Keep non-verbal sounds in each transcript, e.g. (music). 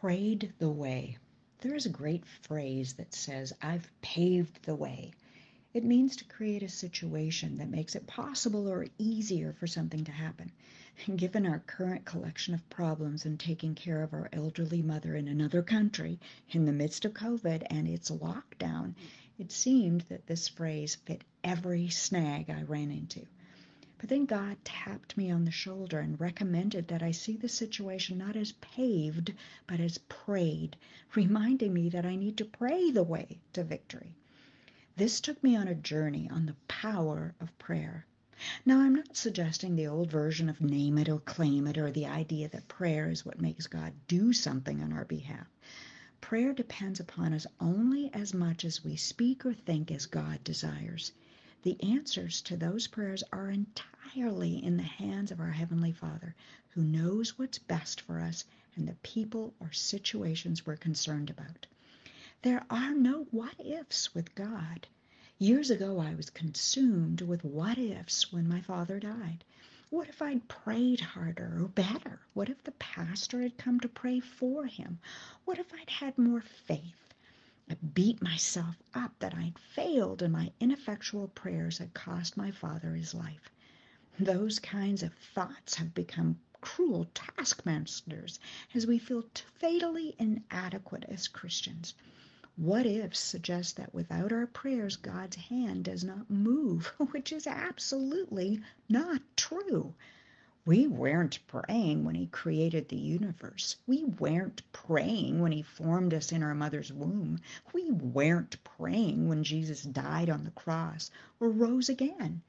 prayed the way. There is a great phrase that says, I've paved the way. It means to create a situation that makes it possible or easier for something to happen. Given our current collection of problems in taking care of our elderly mother in another country in the midst of COVID and its lockdown, it seemed that this phrase fit every snag I ran into. But then God tapped me on the shoulder and recommended that I see the situation not as paved, but as prayed, (laughs) reminding me that I need to pray the way to victory. This took me on a journey on the power of prayer. Now, I'm not suggesting the old version of name it or claim it or the idea that prayer is what makes God do something on our behalf. Prayer depends upon us only as much as we speak or think as God desires. The answers to those prayers are entirely in the hands of our Heavenly Father, who knows what's best for us and the people or situations we're concerned about. There are no what ifs with God. Years ago, I was consumed with what ifs when my father died. What if I'd prayed harder or better? What if the pastor had come to pray for him? What if I'd had more faith? I beat myself up that I'd failed and my ineffectual prayers had cost my father his life. Those kinds of thoughts have become cruel taskmasters as we feel fatally inadequate as Christians. What if suggests that without our prayers, God's hand does not move, (laughs) which is absolutely not true. We weren't praying when He created the universe. We weren't praying when He formed us in our mother's womb. We weren't praying when Jesus died on the cross or rose again.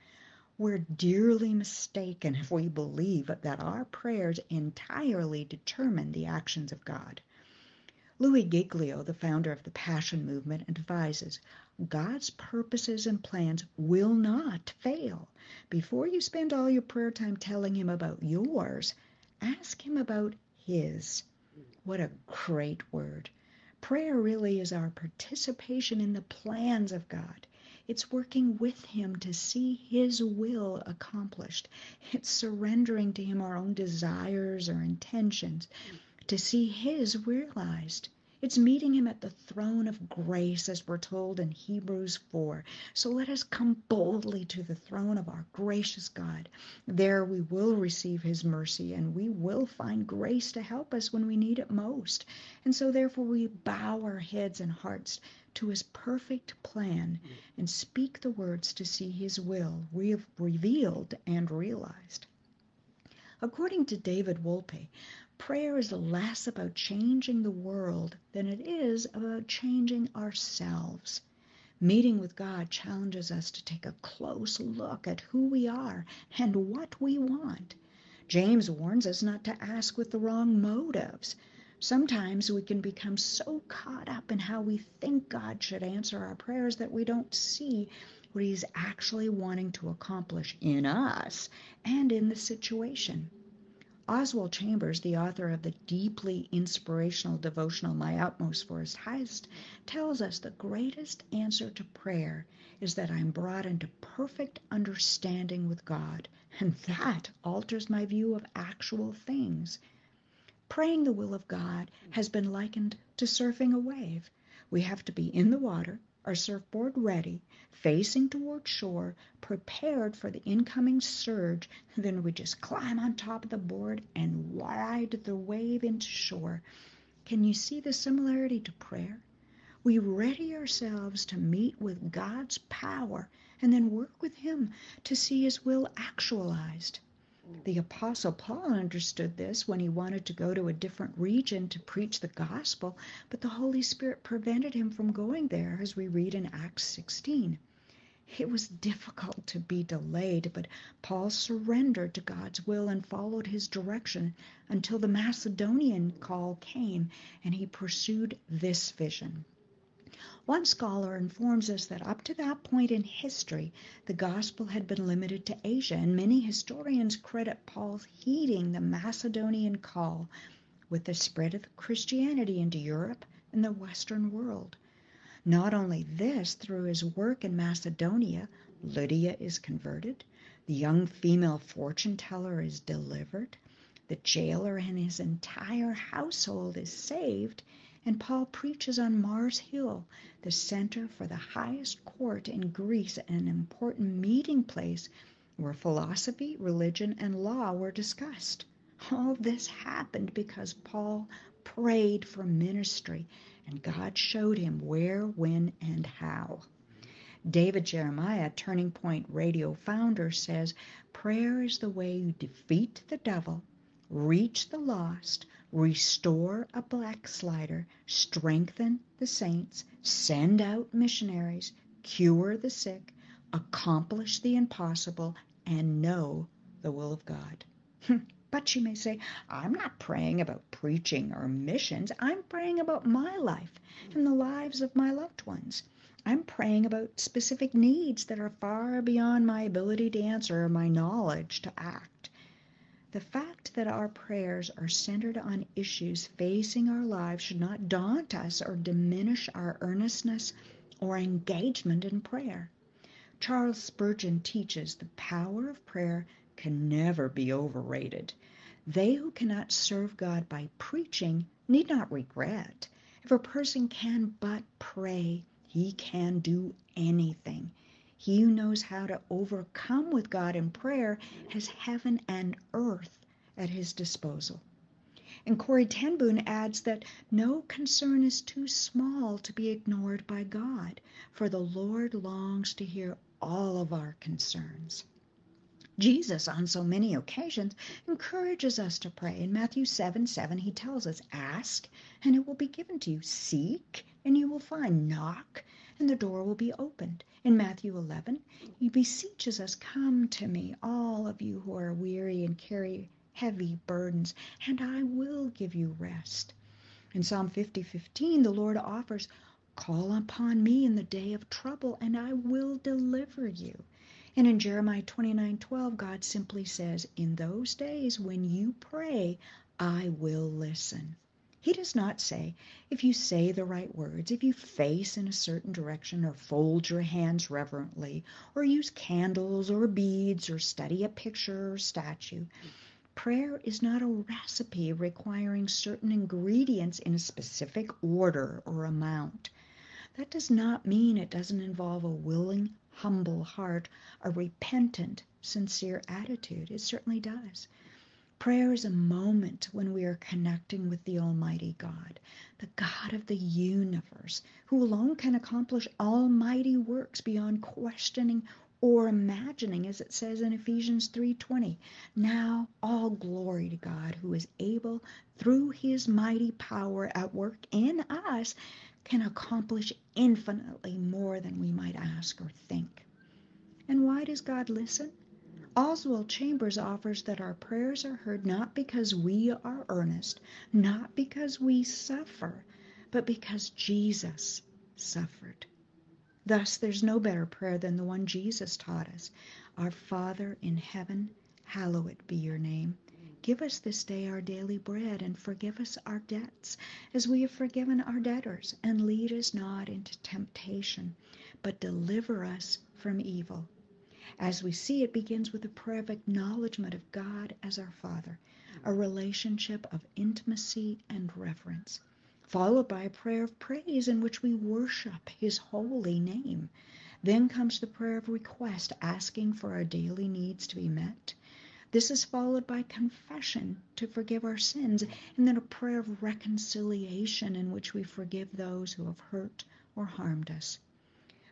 We're dearly mistaken if we believe that our prayers entirely determine the actions of God. Louis Giglio, the founder of the Passion Movement, advises God's purposes and plans will not fail. Before you spend all your prayer time telling Him about yours, ask Him about His. What a great word. Prayer really is our participation in the plans of God. It's working with Him to see His will accomplished. It's surrendering to Him our own desires or intentions to see His realized. It's meeting him at the throne of grace, as we're told in Hebrews 4. So let us come boldly to the throne of our gracious God. There we will receive his mercy and we will find grace to help us when we need it most. And so therefore we bow our heads and hearts to his perfect plan and speak the words to see his will re- revealed and realized. According to David Wolpe, prayer is less about changing the world than it is about changing ourselves. Meeting with God challenges us to take a close look at who we are and what we want. James warns us not to ask with the wrong motives. Sometimes we can become so caught up in how we think God should answer our prayers that we don't see what He's actually wanting to accomplish in us and in the situation. Oswald Chambers, the author of the deeply inspirational devotional My Utmost for His Highest, tells us the greatest answer to prayer is that I'm brought into perfect understanding with God, and that alters my view of actual things. Praying the will of God has been likened to surfing a wave. We have to be in the water, our surfboard ready, facing toward shore, prepared for the incoming surge. Then we just climb on top of the board and ride the wave into shore. Can you see the similarity to prayer? We ready ourselves to meet with God's power and then work with Him to see His will actualized. The Apostle Paul understood this when he wanted to go to a different region to preach the gospel, but the Holy Spirit prevented him from going there, as we read in Acts 16. It was difficult to be delayed, but Paul surrendered to God's will and followed his direction until the Macedonian call came and he pursued this vision. One scholar informs us that up to that point in history, the gospel had been limited to Asia, and many historians credit Paul's heeding the Macedonian call with the spread of Christianity into Europe and the Western world. Not only this, through his work in Macedonia, Lydia is converted, the young female fortune teller is delivered, The jailer and his entire household is saved, and Paul preaches on Mars Hill, the center for the highest court in Greece an important meeting place where philosophy, religion, and law were discussed. All this happened because Paul prayed for ministry, and God showed him where, when, and how. David Jeremiah, Turning Point Radio founder, says prayer is the way you defeat the devil, reach the lost, restore a backslider, strengthen the saints, send out missionaries, cure the sick, accomplish the impossible, and know the will of God. Hmm. but you may say, I'm not praying about preaching or missions. I'm praying about my life and the lives of my loved ones. I'm praying about specific needs that are far beyond my ability to answer or my knowledge to act. The fact that our prayers are centered on issues facing our lives should not daunt us or diminish our earnestness or engagement in prayer. Charles Spurgeon teaches the power of prayer can never be overrated. They who cannot serve God by preaching need not regret. If a person can but pray, he can do anything. He who knows how to overcome with God in prayer has heaven and earth at his disposal. And Corrie ten Boom adds that no concern is too small to be ignored by God, for the Lord longs to hear all of our concerns. Jesus, on so many occasions, encourages us to pray. In Matthew 7 7, he tells us, Ask, and it will be given to you. Seek, and you will find. Knock, and the door will be opened. In Matthew 11, he beseeches us, Come to me, all of you who are weary and carry heavy burdens, and I will give you rest. In Psalm 50 15, the Lord offers, Call upon me in the day of trouble, and I will deliver you. And in Jeremiah 29:12, God simply says, In those days when you pray, I will listen. He does not say, if you say the right words, if you face in a certain direction, or fold your hands reverently, or use candles or beads, or study a picture or statue. Prayer is not a recipe requiring certain ingredients in a specific order or amount. That does not mean it doesn't involve a willing, humble heart, a repentant, sincere attitude. It certainly does. Prayer is a moment when we are connecting with the Almighty God, the God of the universe, who alone can accomplish almighty works beyond questioning or imagining as it says in Ephesians 3:20 now all glory to God who is able through his mighty power at work in us can accomplish infinitely more than we might ask or think. And why does God listen? Oswald Chambers offers that our prayers are heard not because we are earnest, not because we suffer, but because Jesus suffered. Thus, there's no better prayer than the one Jesus taught us Our Father in heaven, hallowed be your name. Give us this day our daily bread, and forgive us our debts, as we have forgiven our debtors. And lead us not into temptation, but deliver us from evil. As we see, it begins with a prayer of acknowledgement of God as our Father, a relationship of intimacy and reverence, followed by a prayer of praise in which we worship His holy name. Then comes the prayer of request, asking for our daily needs to be met. This is followed by confession to forgive our sins, and then a prayer of reconciliation in which we forgive those who have hurt or harmed us.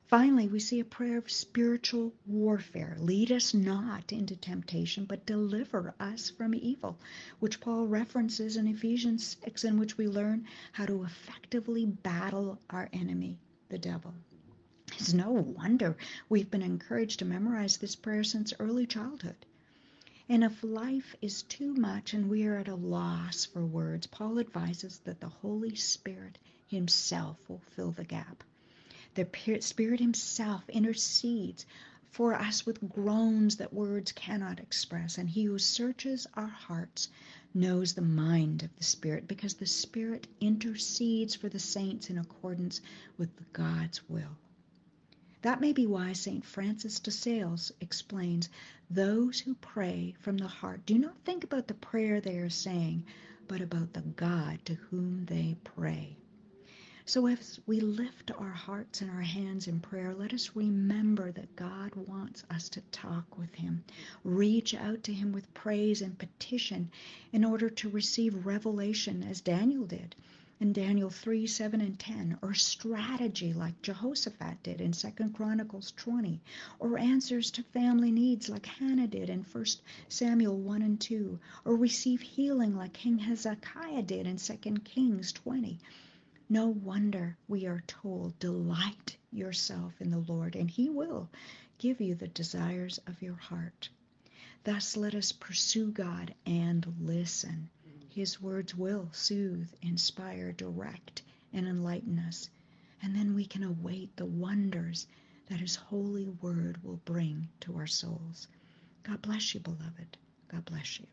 Finally, we see a prayer of spiritual warfare. Lead us not into temptation, but deliver us from evil, which Paul references in Ephesians 6, in which we learn how to effectively battle our enemy, the devil. It's no wonder we've been encouraged to memorize this prayer since early childhood. And if life is too much and we are at a loss for words, Paul advises that the Holy Spirit Himself will fill the gap. The Spirit Himself intercedes for us with groans that words cannot express, and He who searches our hearts knows the mind of the Spirit because the Spirit intercedes for the saints in accordance with God's will. That may be why St. Francis de Sales explains those who pray from the heart do not think about the prayer they are saying, but about the God to whom they pray. So as we lift our hearts and our hands in prayer, let us remember that God wants us to talk with Him, reach out to Him with praise and petition in order to receive revelation as Daniel did in Daniel 3, 7, and 10, or strategy like Jehoshaphat did in 2 Chronicles 20, or answers to family needs like Hannah did in 1 Samuel 1 and 2, or receive healing like King Hezekiah did in 2 Kings 20. No wonder we are told, delight yourself in the Lord, and he will give you the desires of your heart. Thus let us pursue God and listen. His words will soothe, inspire, direct, and enlighten us. And then we can await the wonders that His holy word will bring to our souls. God bless you, beloved. God bless you.